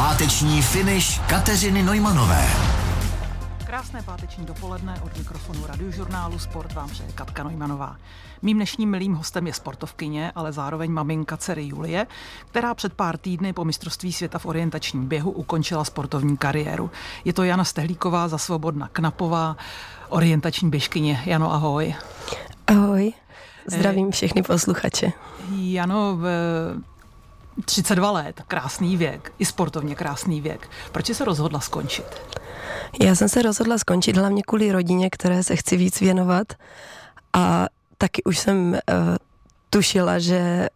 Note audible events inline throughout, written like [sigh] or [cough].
Páteční finish Kateřiny Nojmanové. Krásné páteční dopoledne od mikrofonu radiožurnálu Sport vám přeje Katka Nojmanová. Mým dnešním milým hostem je sportovkyně, ale zároveň maminka dcery Julie, která před pár týdny po mistrovství světa v orientačním běhu ukončila sportovní kariéru. Je to Jana Stehlíková za Svobodna Knapová, orientační běžkyně. Jano, ahoj. Ahoj. Zdravím všechny posluchače. Jano, v 32 let, krásný věk, i sportovně krásný věk. Proč se rozhodla skončit? Já jsem se rozhodla skončit hlavně kvůli rodině, které se chci víc věnovat a taky už jsem uh, tušila, že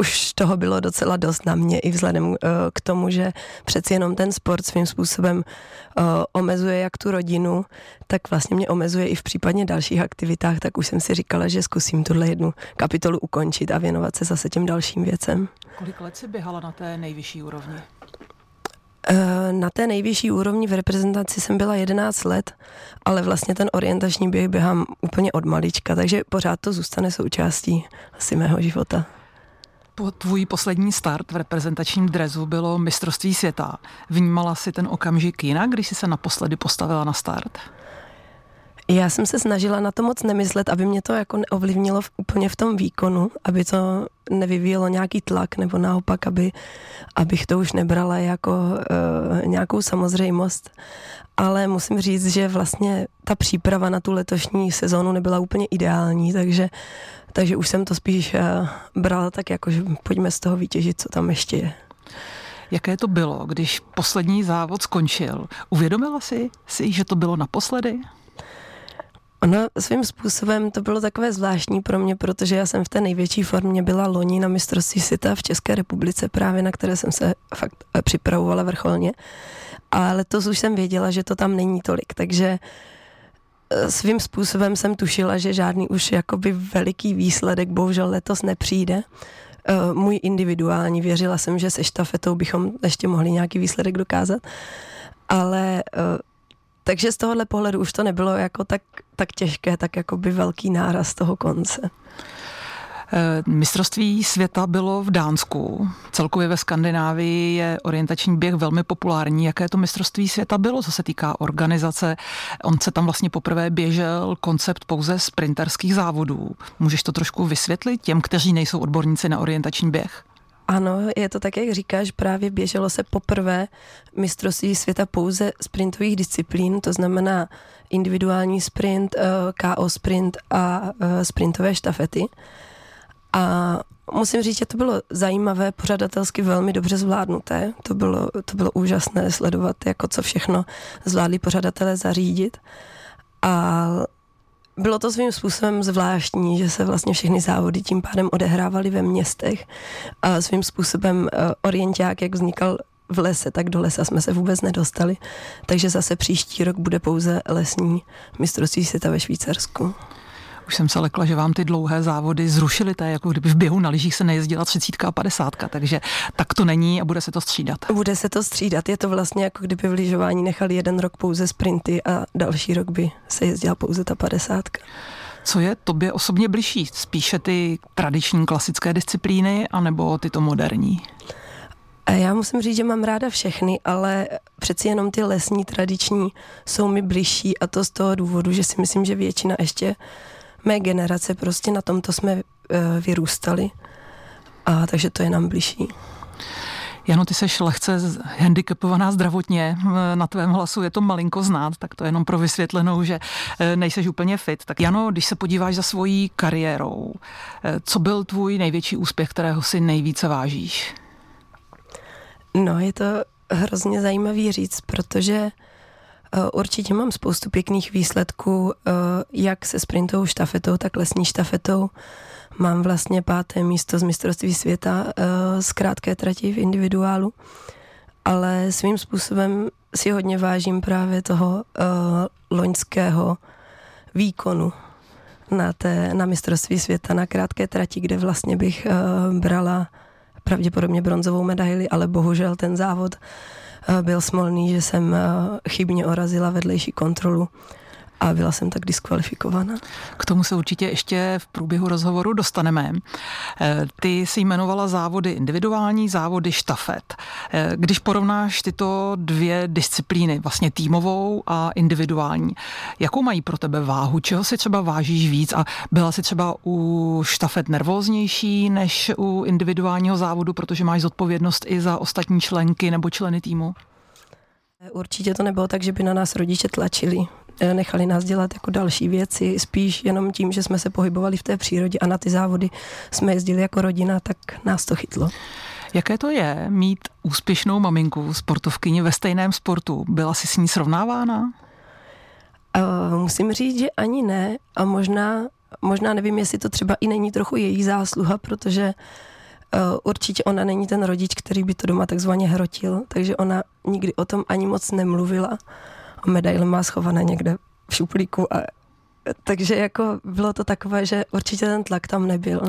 už toho bylo docela dost na mě i vzhledem uh, k tomu, že přeci jenom ten sport svým způsobem uh, omezuje jak tu rodinu, tak vlastně mě omezuje i v případně dalších aktivitách, tak už jsem si říkala, že zkusím tuhle jednu kapitolu ukončit a věnovat se zase těm dalším věcem. Kolik let jsi běhala na té nejvyšší úrovni? Eh, na té nejvyšší úrovni v reprezentaci jsem byla 11 let, ale vlastně ten orientační běh běhám úplně od malička, takže pořád to zůstane součástí asi mého života. Tvůj poslední start v reprezentačním drezu bylo mistrovství světa. Vnímala si ten okamžik jinak, když jsi se naposledy postavila na start? Já jsem se snažila na to moc nemyslet, aby mě to jako neovlivnilo v, úplně v tom výkonu, aby to nevyvíjelo nějaký tlak, nebo naopak, aby, abych to už nebrala jako uh, nějakou samozřejmost. Ale musím říct, že vlastně ta příprava na tu letošní sezónu nebyla úplně ideální, takže, takže už jsem to spíš uh, brala tak jako, že pojďme z toho vytěžit, co tam ještě je. Jaké to bylo, když poslední závod skončil? Uvědomila si, si že to bylo naposledy? Ono svým způsobem to bylo takové zvláštní pro mě, protože já jsem v té největší formě byla loni na mistrovství světa v České republice, právě na které jsem se fakt eh, připravovala vrcholně. A letos už jsem věděla, že to tam není tolik, takže eh, svým způsobem jsem tušila, že žádný už jakoby veliký výsledek bohužel letos nepřijde. Eh, můj individuální, věřila jsem, že se štafetou bychom ještě mohli nějaký výsledek dokázat, ale takže z tohohle pohledu už to nebylo jako tak, tak těžké, tak jako by velký náraz toho konce. Eh, mistrovství světa bylo v Dánsku. Celkově ve Skandinávii je orientační běh velmi populární. Jaké to mistrovství světa bylo, co se týká organizace? On se tam vlastně poprvé běžel koncept pouze sprinterských závodů. Můžeš to trošku vysvětlit těm, kteří nejsou odborníci na orientační běh? Ano, je to tak, jak říkáš, právě běželo se poprvé mistrovství světa pouze sprintových disciplín, to znamená individuální sprint, eh, KO sprint a eh, sprintové štafety. A musím říct, že to bylo zajímavé, pořadatelsky velmi dobře zvládnuté. To bylo, to bylo úžasné sledovat, jako co všechno zvládli pořadatelé zařídit. A bylo to svým způsobem zvláštní, že se vlastně všechny závody tím pádem odehrávaly ve městech a svým způsobem eh, orienták, jak vznikal v lese, tak do lesa jsme se vůbec nedostali. Takže zase příští rok bude pouze lesní mistrovství světa ve Švýcarsku. Už jsem se lekla, že vám ty dlouhé závody zrušily, to je jako kdyby v běhu na lyžích se nejezdila 30 a 50, takže tak to není a bude se to střídat. Bude se to střídat, je to vlastně jako kdyby v lyžování nechali jeden rok pouze sprinty a další rok by se jezdila pouze ta 50. Co je tobě osobně bližší? Spíše ty tradiční klasické disciplíny anebo tyto moderní? Já musím říct, že mám ráda všechny, ale přeci jenom ty lesní tradiční jsou mi bližší a to z toho důvodu, že si myslím, že většina ještě mé generace, prostě na tomto jsme uh, vyrůstali a takže to je nám bližší. Jano, ty seš lehce handicapovaná zdravotně, na tvém hlasu je to malinko znát, tak to je jenom pro vysvětlenou, že e, nejseš úplně fit. Tak Jano, když se podíváš za svojí kariérou, co byl tvůj největší úspěch, kterého si nejvíce vážíš? No, je to hrozně zajímavý říct, protože Eh, určitě mám spoustu pěkných výsledků, eh, jak se sprintovou štafetou, tak lesní štafetou. Mám vlastně páté místo z mistrovství světa eh, z krátké trati v individuálu, ale svým způsobem si hodně vážím právě toho loňského výkonu na, té, na mistrovství světa na krátké trati, kde vlastně bych brala pravděpodobně bronzovou medaili, ale bohužel ten závod byl smolný, že jsem chybně orazila vedlejší kontrolu a byla jsem tak diskvalifikovaná. K tomu se určitě ještě v průběhu rozhovoru dostaneme. Eh, ty si jmenovala závody individuální, závody štafet. Eh, když porovnáš tyto dvě disciplíny, vlastně týmovou a individuální, jakou mají pro tebe váhu? Čeho si třeba vážíš víc? A byla si třeba u štafet nervóznější než u individuálního závodu, protože máš zodpovědnost i za ostatní členky nebo členy týmu? Určitě to nebylo tak, že by na nás rodiče tlačili. Eh, nechali nás dělat jako další věci, spíš jenom tím, že jsme se pohybovali v té přírodě a na ty závody jsme jezdili jako rodina, tak nás to chytlo. Jaké to je mít úspěšnou maminku, sportovkyni ve stejném sportu? Byla jsi s ní srovnávána? Uh, musím říct, že ani ne a možná, možná nevím, jestli to třeba i není trochu její zásluha, protože uh, určitě ona není ten rodič, který by to doma takzvaně hrotil, takže ona nikdy o tom ani moc nemluvila a medaile má schované někde v šuplíku a takže jako bylo to takové, že určitě ten tlak tam nebyl.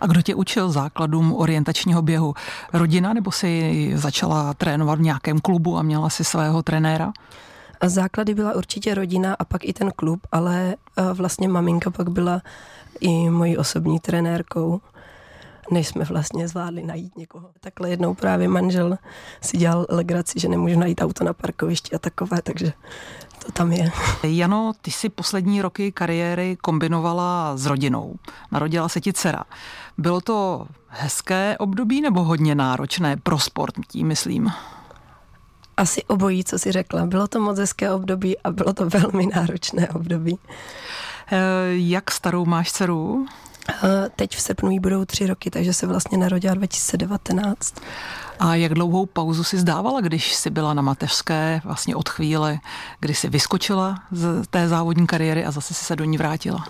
A kdo tě učil základům orientačního běhu? Rodina nebo si začala trénovat v nějakém klubu a měla si svého trenéra? A základy byla určitě rodina a pak i ten klub, ale vlastně maminka pak byla i mojí osobní trenérkou než jsme vlastně zvládli najít někoho. Takhle jednou právě manžel si dělal legraci, že nemůžu najít auto na parkovišti a takové, takže to tam je. [laughs] Jano, ty si poslední roky kariéry kombinovala s rodinou. Narodila se ti dcera. Bylo to hezké období nebo hodně náročné pro sport, tím myslím? Asi obojí, co si řekla. Bylo to moc hezké období a bylo to [laughs] velmi náročné období. Eh, jak starou máš dceru? Teď v srpnu jí budou tři roky, takže se vlastně narodila 2019. A jak dlouhou pauzu si zdávala, když jsi byla na mateřské vlastně od chvíle, kdy jsi vyskočila z té závodní kariéry a zase si se do ní vrátila?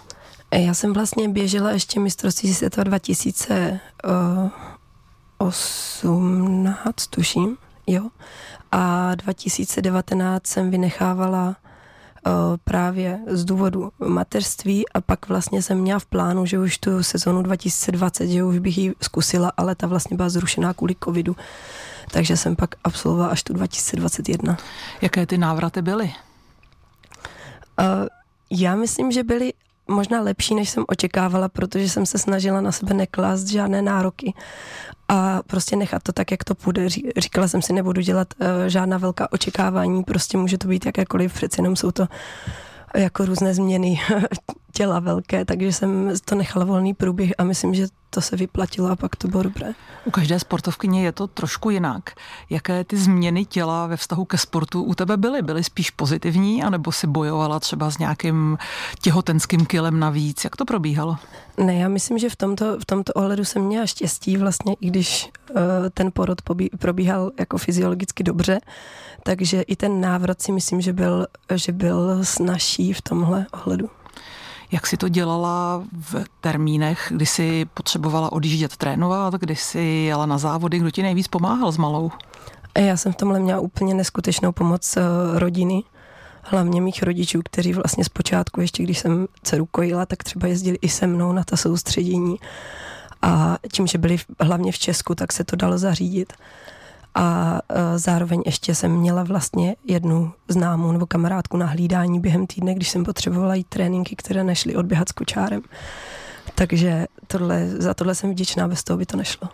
Já jsem vlastně běžela ještě mistrovství světa 2018, tuším, jo. A 2019 jsem vynechávala právě z důvodu mateřství a pak vlastně jsem měla v plánu, že už tu sezonu 2020, že už bych ji zkusila, ale ta vlastně byla zrušená kvůli covidu. Takže jsem pak absolvovala až tu 2021. Jaké ty návraty byly? Uh, já myslím, že byly možná lepší, než jsem očekávala, protože jsem se snažila na sebe neklást žádné nároky a prostě nechat to tak, jak to půjde. Říkala jsem si, nebudu dělat uh, žádná velká očekávání, prostě může to být jakékoliv, přece jenom jsou to jako různé změny [laughs] těla velké, takže jsem to nechala volný průběh a myslím, že to se vyplatilo a pak to bylo dobré. U každé sportovkyně je to trošku jinak. Jaké ty změny těla ve vztahu ke sportu u tebe byly? Byly spíš pozitivní, anebo si bojovala třeba s nějakým těhotenským kilem navíc? Jak to probíhalo? Ne, já myslím, že v tomto, v tomto ohledu jsem měla štěstí vlastně, i když uh, ten porod pobí, probíhal jako fyziologicky dobře, takže i ten návrat si myslím, že byl, že byl snažší v tomhle ohledu. Jak si to dělala v termínech, kdy si potřebovala odjíždět trénovat, kdy si jela na závody, kdo ti nejvíc pomáhal s malou? Já jsem v tomhle měla úplně neskutečnou pomoc eh, rodiny, hlavně mých rodičů, kteří vlastně zpočátku, ještě když jsem dceru kojila, tak třeba jezdili i se mnou na ta soustředění. A tím, že byli hlavně v Česku, tak se to dalo zařídit a e, zároveň ještě jsem měla vlastně jednu známou nebo kamarádku na hlídání během týdne, když jsem potřebovala jít tréninky, které nešly odběhat s kočárem. Takže tohle, za tohle jsem vděčná, bez toho by to nešlo.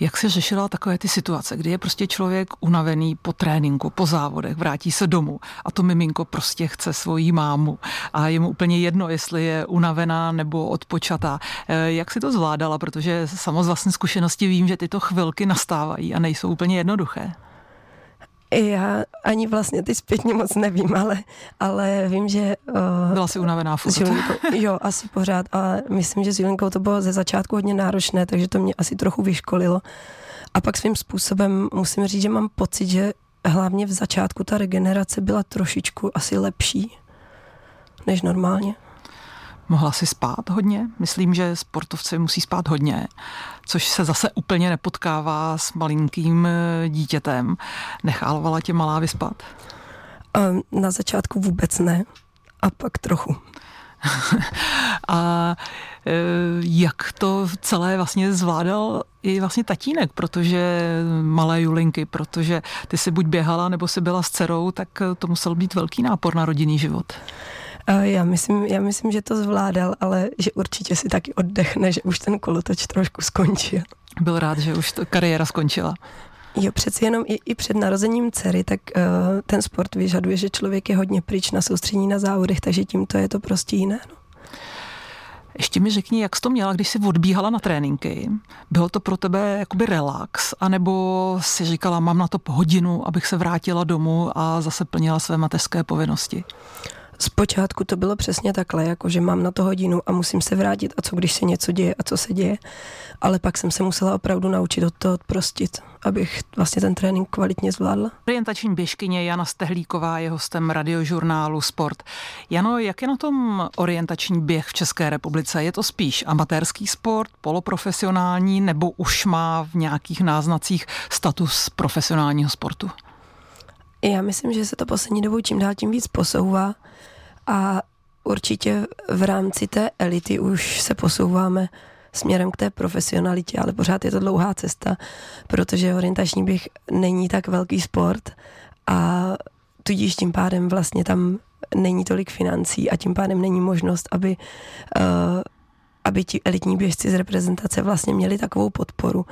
Jak se řešila takové ty situace, kdy je prostě člověk unavený po tréninku, po závodech, vrátí se domů a to miminko prostě chce svoji mámu a je mu úplně jedno, jestli je unavená nebo odpočatá. Eh, jak si to zvládala, protože samozřejmě z vlastní zkušenosti vím, že tyto chvilky nastávají a nejsou úplně jednoduché. Já ani vlastně ty zpětně moc nevím, ale, ale vím, že... Uh, Byla si unavená furt. Julinkou, jo, asi pořád, ale myslím, že s Julinkou to bylo ze začátku hodně náročné, takže to mě asi trochu vyškolilo. A pak svým způsobem musím říct, že mám pocit, že hlavně v začátku ta regenerace byla trošičku asi lepší než normálně. Mohla si spát hodně? Myslím, že sportovci musí spát hodně, což se zase úplně nepotkává s malinkým eh, dítětem. Nechávala tě malá vyspat? Na začátku vůbec ne, a pak trochu. [laughs] a eh, jak to celé vlastně zvládal i vlastně tatínek, protože malé Julinky, protože ty si buď běhala, nebo si byla s dcerou, tak to musel být velký nápor na rodinný život. Já myslím, já myslím, že to zvládal, ale že určitě si taky oddechne, že už ten kolotoč trošku skončil. Byl rád, že už to kariéra skončila. Jo, přeci jenom i, i před narozením dcery, tak uh, ten sport vyžaduje, že člověk je hodně pryč na soustředění na závodech, takže tímto je to prostě jiné. No. Ještě mi řekni, jak jsi to měla, když jsi odbíhala na tréninky? Bylo to pro tebe jakoby relax, anebo si říkala, mám na to hodinu, abych se vrátila domů a zase plnila své mateřské povinnosti? Zpočátku to bylo přesně takhle, jako že mám na to hodinu a musím se vrátit a co když se něco děje a co se děje. Ale pak jsem se musela opravdu naučit od toho odprostit, abych vlastně ten trénink kvalitně zvládla. Orientační běžkyně Jana Stehlíková je hostem radiožurnálu Sport. Jano, jak je na tom orientační běh v České republice? Je to spíš amatérský sport, poloprofesionální nebo už má v nějakých náznacích status profesionálního sportu? Já myslím, že se to poslední dobou čím dál tím víc posouvá a určitě v rámci té elity už se posouváme směrem k té profesionalitě, ale pořád je to dlouhá cesta, protože orientační běh není tak velký sport a tudíž tím pádem vlastně tam není tolik financí a tím pádem není možnost, aby, uh, aby ti elitní běžci z reprezentace vlastně měli takovou podporu.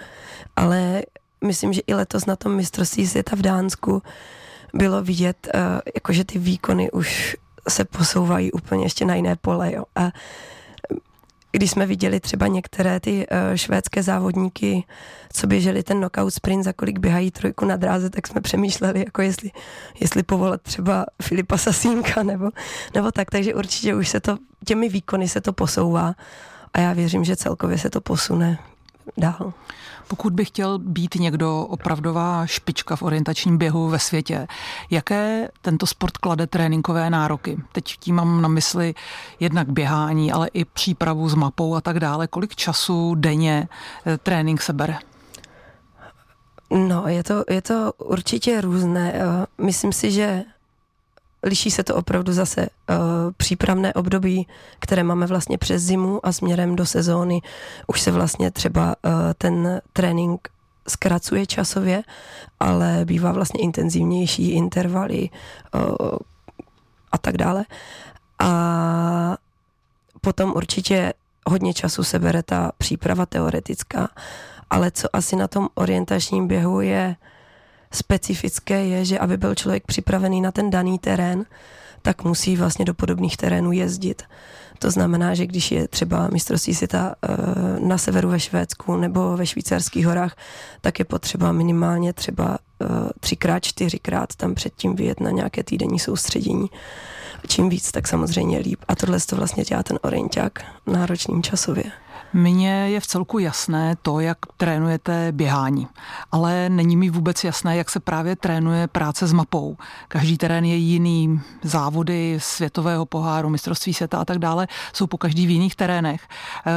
Ale myslím, že i letos na tom mistrovství světa v Dánsku bylo vidět, uh, jakože ty výkony už se posouvají úplně ještě na jiné pole. Jo. A když jsme viděli třeba některé ty uh, švédské závodníky, co běželi ten knockout sprint, za kolik běhají trojku na dráze, tak jsme přemýšleli, jako jestli, jestli povolat třeba Filipa Sasínka nebo, nebo tak. Takže určitě už se to, těmi výkony se to posouvá a já věřím, že celkově se to posune dál. Pokud by chtěl být někdo opravdová špička v orientačním běhu ve světě, jaké tento sport klade tréninkové nároky? Teď tím mám na mysli jednak běhání, ale i přípravu s mapou a tak dále. Kolik času denně eh, trénink se bere? No, je to, je to určitě různé. Eh, myslím si, že liší se to opravdu zase uh, přípravné období, které máme vlastně přes zimu a směrem do sezóny. Už se vlastně třeba uh, ten trénink zkracuje časově, ale bývá vlastně intenzivnější intervaly uh, a tak dále. A potom určitě hodně času se bere ta příprava teoretická, ale co asi na tom orientačním běhu je specifické je, že aby byl člověk připravený na ten daný terén, tak musí vlastně do podobných terénů jezdit. To znamená, že když je třeba mistrovství světa eh, na severu ve Švédsku nebo ve švýcarských horách, tak je potřeba minimálně třeba eh, třikrát, čtyřikrát tam předtím vyjet na nějaké týdenní soustředění. Čím víc, tak samozřejmě líp. A tohle to vlastně dělá ten orienták náročným časově. Mně je v celku jasné to, jak trénujete běhání, ale není mi vůbec jasné, jak se právě trénuje práce s mapou. Každý terén je jiný, závody světového poháru, mistrovství světa a tak dále jsou po každý v jiných terénech. Eh,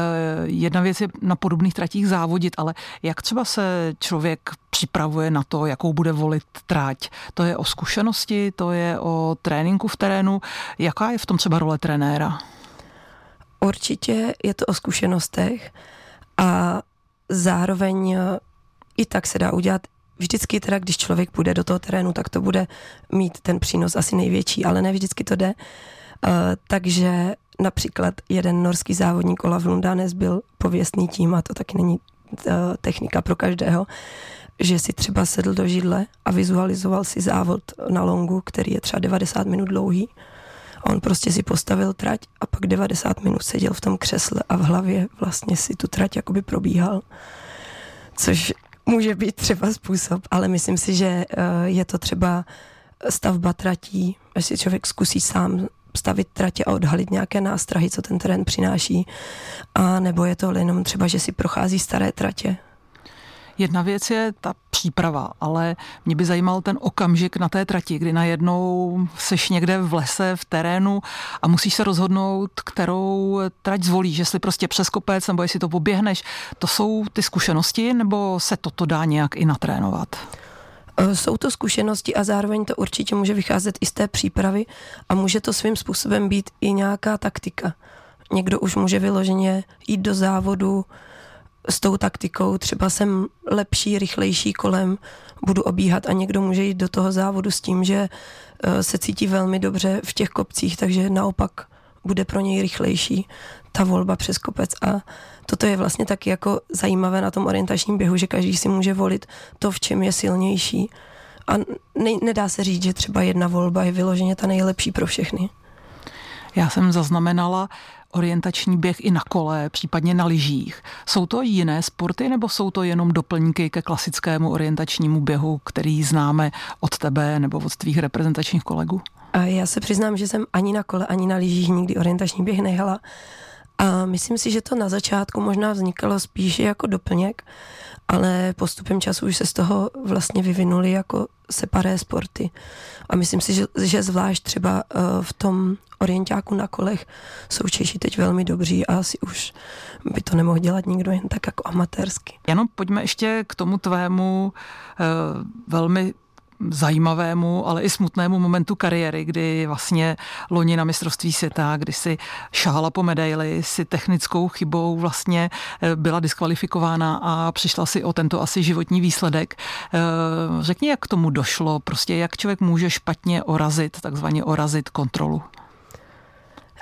jedna věc je na podobných tratích závodit, ale jak třeba se člověk připravuje na to, jakou bude volit tráť. To je o zkušenosti, to je o tréninku v terénu. Jaká je v tom třeba role trenéra? Určitě je to o zkušenostech a zároveň eh, i tak se dá udělat vždycky teda, když člověk půjde do toho terénu, tak to bude mít ten přínos asi největší, ale ne vždycky to jde. Uh, takže například jeden norský závodník Olaf Lundanes byl pověstný tím, a to taky není uh, technika pro každého, že si třeba sedl do židle a vizualizoval si závod na longu, který je třeba 90 minut dlouhý a on prostě si postavil trať a pak 90 minut seděl v tom křesle a v hlavě vlastně si tu trať jakoby probíhal. Což může být třeba způsob, ale myslím si, že eh, je to třeba stavba tratí, až si člověk zkusí sám stavit tratě a odhalit nějaké nástrahy, co ten terén přináší. A nebo je to jenom třeba, že si prochází staré tratě Jedna věc je ta příprava, ale mě by zajímal ten okamžik na té trati, kdy najednou seš někde v lese, v terénu a musíš se rozhodnout, kterou trať zvolíš, jestli prostě přes kopec nebo jestli to poběhneš. To jsou ty zkušenosti nebo se toto dá nějak i natrénovat? E, jsou to zkušenosti a zároveň to určitě může vycházet i z té přípravy a může to svým způsobem být i nějaká taktika. Někdo už může vyloženě jít do závodu s tou taktikou, třeba jsem lepší, rychlejší kolem, budu obíhat a někdo může jít do toho závodu s tím, že eh, se cítí velmi dobře v těch kopcích, takže naopak bude pro něj rychlejší ta volba přes kopec a toto je vlastně taky jako zajímavé na tom orientačním běhu, že každý si může volit to, v čem je silnější a ne, nedá se říct, že třeba jedna volba je vyloženě ta nejlepší pro všechny. Já jsem zaznamenala orientační běh i na kole, případně na lyžích. Jsou to jiné sporty nebo jsou to jenom doplňky ke klasickému orientačnímu běhu, který známe od tebe nebo od tvých reprezentačních kolegů? Já se přiznám, že jsem ani na kole, ani na lyžích nikdy orientační běh nehala. A myslím si, že to na začátku možná vznikalo spíše jako doplněk, ale postupem času už se z toho vlastně vyvinuly jako separé sporty. A myslím si, že, že zvlášť třeba uh, v tom orientáku na kolech jsou Češi teď velmi dobří a asi už by to nemohl dělat nikdo jen tak jako amatérsky. Jenom pojďme ještě k tomu tvému uh, velmi zajímavému, ale i smutnému momentu kariéry, kdy vlastně loni na mistrovství světa, kdy si šáhala po medaili, si technickou chybou vlastně eh, byla diskvalifikována a přišla si o tento asi životní výsledek. Eh, řekni, jak k tomu došlo, prostě jak člověk může špatně orazit, takzvaně orazit kontrolu.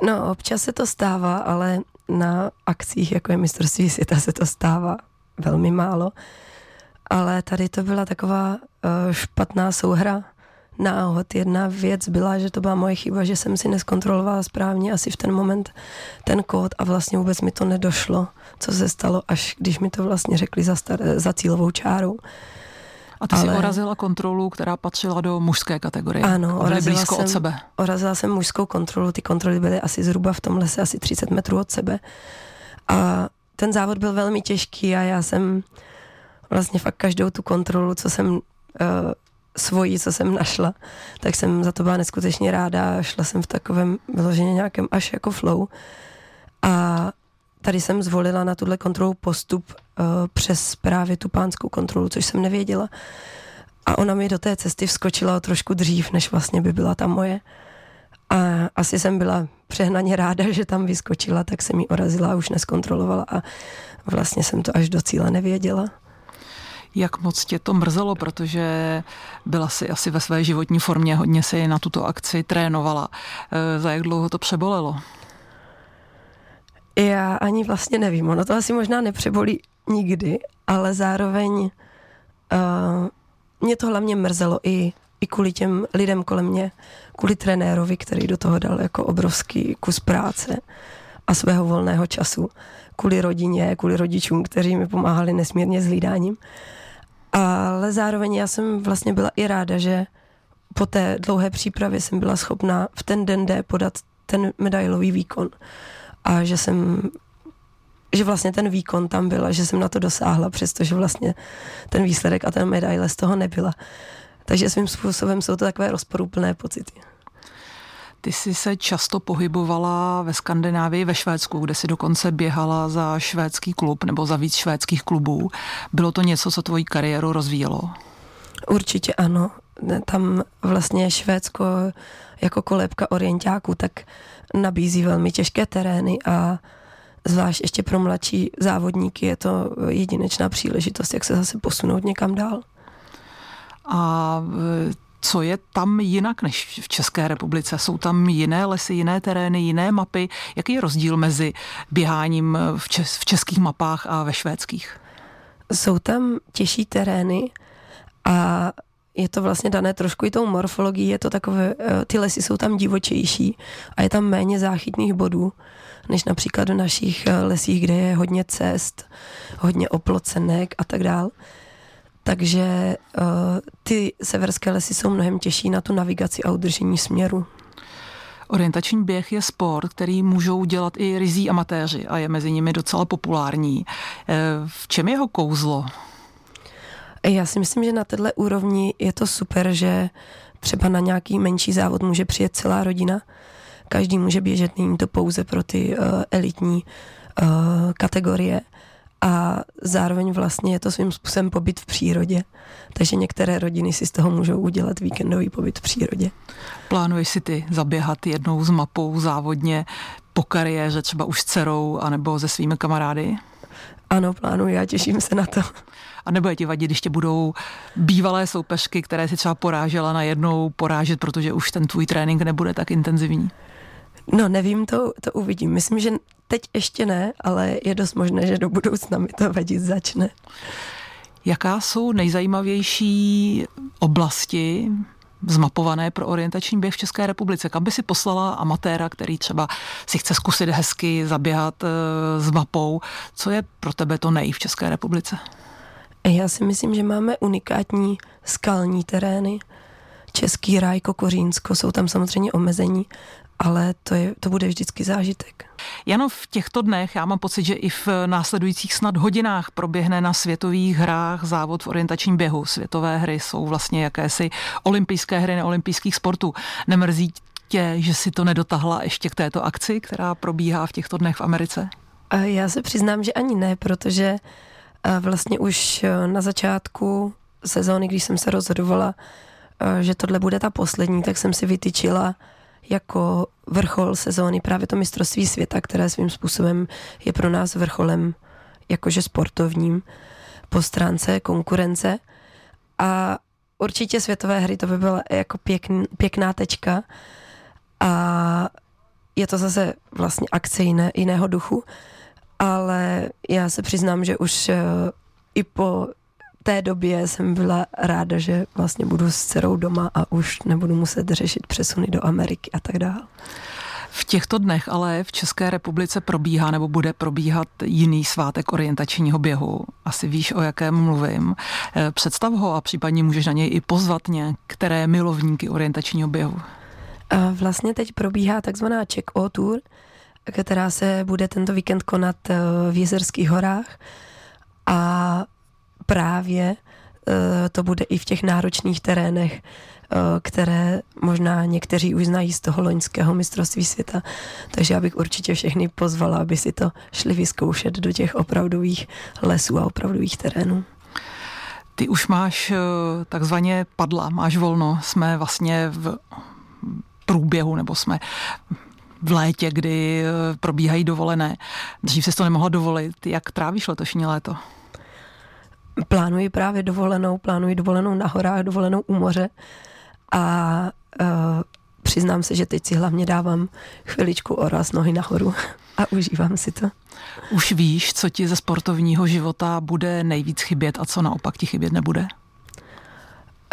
No, občas se to stává, ale na akcích, jako je mistrovství světa, se to stává velmi málo ale tady to byla taková špatná souhra náhod. Jedna věc byla, že to byla moje chyba, že jsem si neskontrolovala správně asi v ten moment ten kód a vlastně vůbec mi to nedošlo, co se stalo, až když mi to vlastně řekli za, star- za cílovou čárou. A ty Ale... si orazila kontrolu, která patřila do mužské kategorie. Ano, orazila blízko jsem, od sebe. Orazila jsem mužskou kontrolu, ty kontroly byly asi zhruba v tom lese asi 30 metrů od sebe. A ten závod byl velmi těžký a já jsem vlastně fakt každou tu kontrolu, co jsem uh, svoji, co jsem našla, tak jsem za to byla neskutečně ráda. Šla jsem v takovém vyloženě nějakém až jako flow. A tady jsem zvolila na tuhle kontrolu postup uh, přes právě tu pánskou kontrolu, což jsem nevěděla. A ona mi do té cesty vskočila trošku dřív, než vlastně by byla ta moje. A asi jsem byla přehnaně ráda, že tam vyskočila, tak jsem ji orazila a už neskontrolovala a vlastně jsem to až do cíle nevěděla jak moc tě to mrzelo, protože byla si asi ve své životní formě, hodně si na tuto akci trénovala. E, za jak dlouho to přebolelo? Já ani vlastně nevím, ono to asi možná nepřebolí nikdy, ale zároveň uh, mě to hlavně mrzelo i, i kvůli těm lidem kolem mě, kvůli trenérovi, který do toho dal jako obrovský kus práce a svého volného času, kvůli rodině, kvůli rodičům, kteří mi pomáhali nesmírně s hlídáním. Ale zároveň já jsem vlastně byla i ráda, že po té dlouhé přípravě jsem byla schopná v ten den D podat ten medailový výkon. A že jsem že vlastně ten výkon tam byl a že jsem na to dosáhla, přestože vlastně ten výsledek a ten medaile z toho nebyla. Takže svým způsobem jsou to takové rozporuplné pocity. Ty jsi se často pohybovala ve Skandinávii, ve Švédsku, kde si dokonce běhala za švédský klub nebo za víc švédských klubů. Bylo to něco, co tvoji kariéru rozvíjelo? Určitě ano. Tam vlastně Švédsko jako kolébka orientáků tak nabízí velmi těžké terény a zvlášť ještě pro mladší závodníky je to jedinečná příležitost, jak se zase posunout někam dál. A co je tam jinak než v České republice? Jsou tam jiné lesy, jiné terény, jiné mapy? Jaký je rozdíl mezi běháním v, čes, v českých mapách a ve švédských? Jsou tam těžší terény a je to vlastně dané trošku i tou morfologií, je to takové, eh, ty lesy jsou tam divočejší a je tam méně záchytných bodů, než například v našich eh, lesích, kde je hodně cest, hodně oplocenek a tak dále. Takže uh, ty severské lesy jsou mnohem těžší na tu navigaci a udržení směru. Orientační běh je sport, který můžou dělat i rizí amatéři a je mezi nimi docela populární. Eh, v čem je jeho kouzlo? Já si myslím, že na této úrovni je to super, že třeba na nějaký menší závod může přijet celá rodina. Každý může běžet, není to pouze pro ty uh, elitní uh, kategorie a zároveň vlastně je to svým způsobem pobyt v přírodě. Takže některé rodiny si z toho můžou udělat víkendový pobyt v přírodě. Plánuješ si ty zaběhat jednou s mapou závodně po kariéře, třeba už s dcerou, anebo se svými kamarády? Ano, plánuji, já těším se na to. A nebo je ti vadit, když tě budou bývalé soupeřky, které si třeba porážela na jednou porážet, protože už ten tvůj trénink nebude tak intenzivní? No nevím, to, to uvidím. Myslím, že teď ještě ne, ale je dost možné, že do budoucna mi to vadit začne. Jaká jsou nejzajímavější oblasti zmapované pro orientační běh v České republice? Kam by si poslala amatéra, který třeba si chce zkusit hezky zaběhat e, s mapou? Co je pro tebe to nej v České republice? Já si myslím, že máme unikátní skalní terény. Český ráj, Kokořínsko, jsou tam samozřejmě omezení, ale to, je, to bude vždycky zážitek. Jano, v těchto dnech já mám pocit, že i v následujících snad hodinách proběhne na světových hrách závod v orientačním běhu. Světové hry jsou vlastně jakési olympijské hry neolympijských sportů. Nemrzí tě, že si to nedotahla ještě k této akci, která probíhá v těchto dnech v Americe? Já se přiznám, že ani ne, protože vlastně už na začátku sezóny, když jsem se rozhodovala, že tohle bude ta poslední, tak jsem si vytyčila jako vrchol sezóny právě to mistrovství světa, které svým způsobem je pro nás vrcholem jakože sportovním po stránce konkurence. A určitě světové hry to by byla jako pěkn, pěkná tečka. A je to zase vlastně akce jiné, jiného duchu, ale já se přiznám, že už uh, i po té době jsem byla ráda, že vlastně budu s dcerou doma a už nebudu muset řešit přesuny do Ameriky a tak dále. V těchto dnech ale v České republice probíhá nebo bude probíhat jiný svátek orientačního běhu. Asi víš, o jakém mluvím. Eh, představ ho a případně můžeš na něj i pozvat některé milovníky orientačního běhu. Vlastně teď probíhá takzvaná Check-O Tour, která se bude tento víkend konat eh, v Jezerských horách a právě eh, to bude i v těch náročných terénech, eh, které možná někteří už znají z toho loňského mistrovství světa. Takže já bych určitě všechny pozvala, aby si to šli vyzkoušet do těch opravdových lesů a opravdových terénů. Ty už máš eh, takzvaně padla, máš volno. Jsme vlastně v průběhu, nebo jsme v létě, kdy probíhají dovolené. Dřív si to nemohla dovolit. Jak trávíš letošní léto? Plánuji právě dovolenou, plánuji dovolenou na horách, dovolenou u moře a uh, přiznám se, že teď si hlavně dávám chviličku oraz nohy nahoru a užívám si to. Už víš, co ti ze sportovního života bude nejvíc chybět a co naopak ti chybět nebude?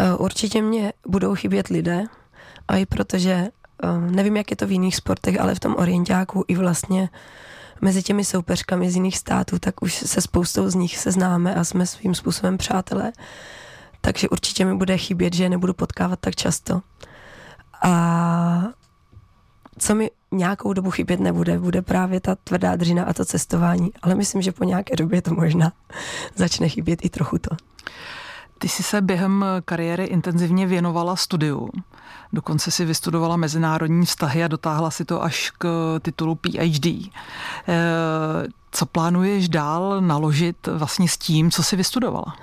Uh, určitě mě budou chybět lidé a i protože uh, nevím, jak je to v jiných sportech, ale v tom orientáku i vlastně uh, mezi těmi soupeřkami z jiných států, tak už se spoustou z nich seznáme a jsme svým způsobem přátelé. Takže určitě mi bude chybět, že je nebudu potkávat tak často. A co mi nějakou dobu chybět nebude, bude právě ta tvrdá dřina a to cestování. Ale myslím, že po nějaké době to možná [laughs] začne chybět i trochu to. Ty jsi se během kariéry intenzivně věnovala studiu. Dokonce si vystudovala mezinárodní vztahy a dotáhla si to až k titulu PhD. Eh, co plánuješ dál naložit vlastně s tím, co jsi vystudovala?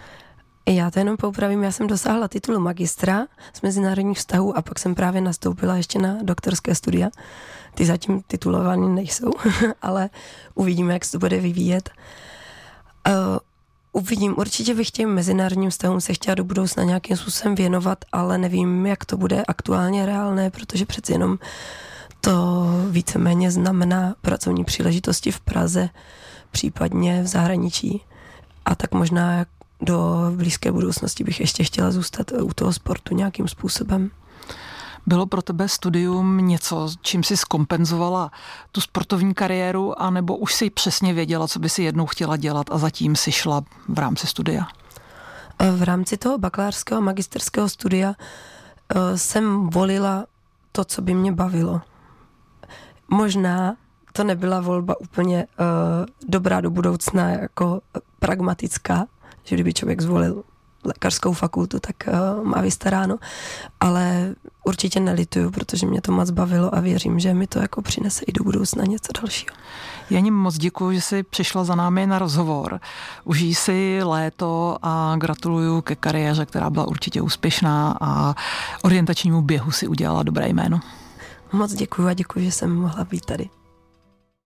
Já to jenom poupravím, já jsem dosáhla titulu magistra z mezinárodních vztahů a pak jsem právě nastoupila ještě na doktorské studia. Ty zatím titulovaný nejsou, [laughs] ale uvidíme, jak se to bude vyvíjet. Uvidím, určitě bych těm mezinárodním vztahům se chtěla do budoucna nějakým způsobem věnovat, ale nevím, jak to bude aktuálně reálné, protože přeci jenom to víceméně znamená pracovní příležitosti v Praze, případně v zahraničí. A tak možná do blízké budoucnosti bych ještě chtěla zůstat u toho sportu nějakým způsobem. Bylo pro tebe studium něco, čím si skompenzovala tu sportovní kariéru, anebo už si přesně věděla, co by si jednou chtěla dělat a zatím si šla v rámci studia? V rámci toho bakalářského a magisterského studia eh, jsem volila to, co by mě bavilo. Možná to nebyla volba úplně uh, dobrá do budoucna, jako pragmatická, že kdyby člověk zvolil lékařskou fakultu, tak uh, má vystaráno. Ale určitě nelituju, protože mě to moc bavilo a věřím, že mi to jako přinese i do budoucna něco dalšího. Janím moc děkuji, že jsi přišla za námi na rozhovor. Užij si léto a gratuluju ke kariéře, která byla určitě úspěšná a orientačnímu běhu si udělala dobré jméno. Moc děkuji a děkuji, že jsem mohla být tady.